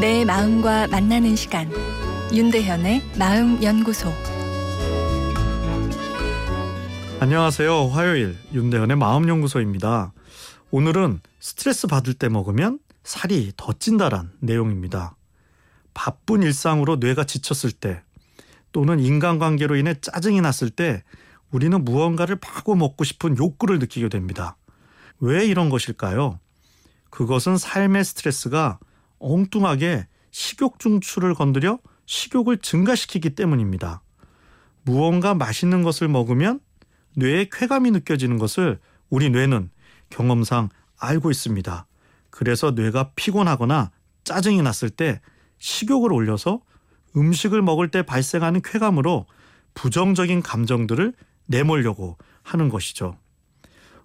마음과 만나는 시간 윤대현의 마음 연구소 안녕하세요. 화요일 윤대현의 마음 연구소입니다. 오늘은 스트레스 받을 때 먹으면 살이 더 찐다란 내용입니다. 바쁜 일상으로 뇌가 지쳤을 때 또는 인간관계로 인해 짜증이 났을 때 우리는 무언가를 마구 먹고 싶은 욕구를 느끼게 됩니다. 왜 이런 것일까요? 그것은 삶의 스트레스가 엉뚱하게 식욕 중추를 건드려 식욕을 증가시키기 때문입니다. 무언가 맛있는 것을 먹으면 뇌에 쾌감이 느껴지는 것을 우리 뇌는 경험상 알고 있습니다. 그래서 뇌가 피곤하거나 짜증이 났을 때 식욕을 올려서 음식을 먹을 때 발생하는 쾌감으로 부정적인 감정들을 내몰려고 하는 것이죠.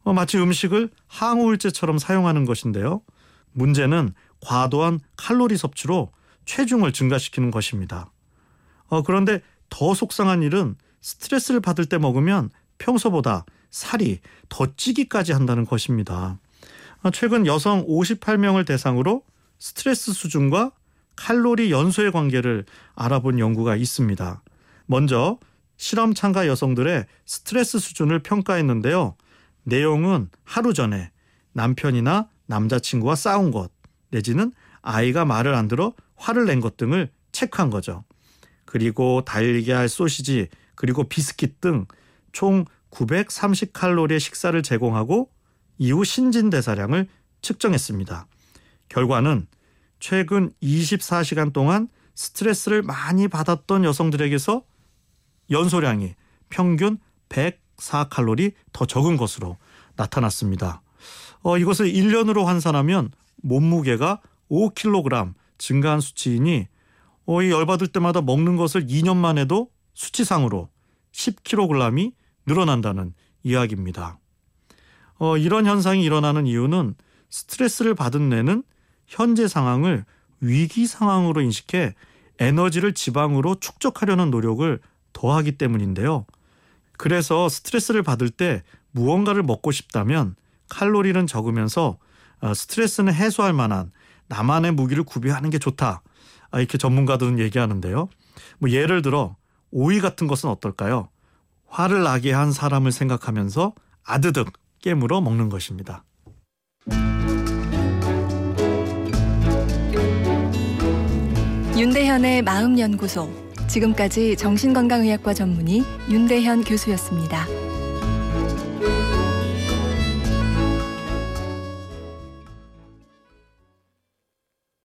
어, 마치 음식을 항우울제처럼 사용하는 것인데요. 문제는 과도한 칼로리 섭취로 체중을 증가시키는 것입니다. 어, 그런데 더 속상한 일은 스트레스를 받을 때 먹으면 평소보다 살이 더 찌기까지 한다는 것입니다. 어, 최근 여성 58명을 대상으로 스트레스 수준과 칼로리 연소의 관계를 알아본 연구가 있습니다. 먼저 실험 참가 여성들의 스트레스 수준을 평가했는데요. 내용은 하루 전에 남편이나 남자친구와 싸운 것 내지는 아이가 말을 안 들어 화를 낸 것 등을 체크한 거죠. 그리고 달걀, 소시지, 그리고 비스킷 등 총 930칼로리의 식사를 제공하고 이후 신진 대사량을 측정했습니다. 결과는 최근 24시간 동안 스트레스를 많이 받았던 여성들에게서 연소량이 평균 104칼로리 더 적은 것으로 나타났습니다. 어, 이것을 1년으로 환산하면 몸무게가 5kg 증가한 수치이니 어, 이 열받을 때마다 먹는 것을 2년만 해도 수치상으로 10kg이 늘어난다는 이야기입니다. 어, 이런 현상이 일어나는 이유는 스트레스를 받은 뇌는 현재 상황을 위기 상황으로 인식해 에너지를 지방으로 축적하려는 노력을 더하기 때문인데요. 그래서 스트레스를 받을 때 무언가를 먹고 싶다면 칼로리는 적으면서 어, 스트레스는 해소할 만한 나만의 무기를 구비하는 게 좋다. 아, 이렇게 전문가들은 얘기하는데요. 뭐 예를 들어 오이 같은 것은 어떨까요? 화를 나게 한 사람을 생각하면서 아드득 깨물어 먹는 것입니다. 윤대현의 마음 연구소 지금까지 정신건강의학과 전문의 윤대현 교수였습니다.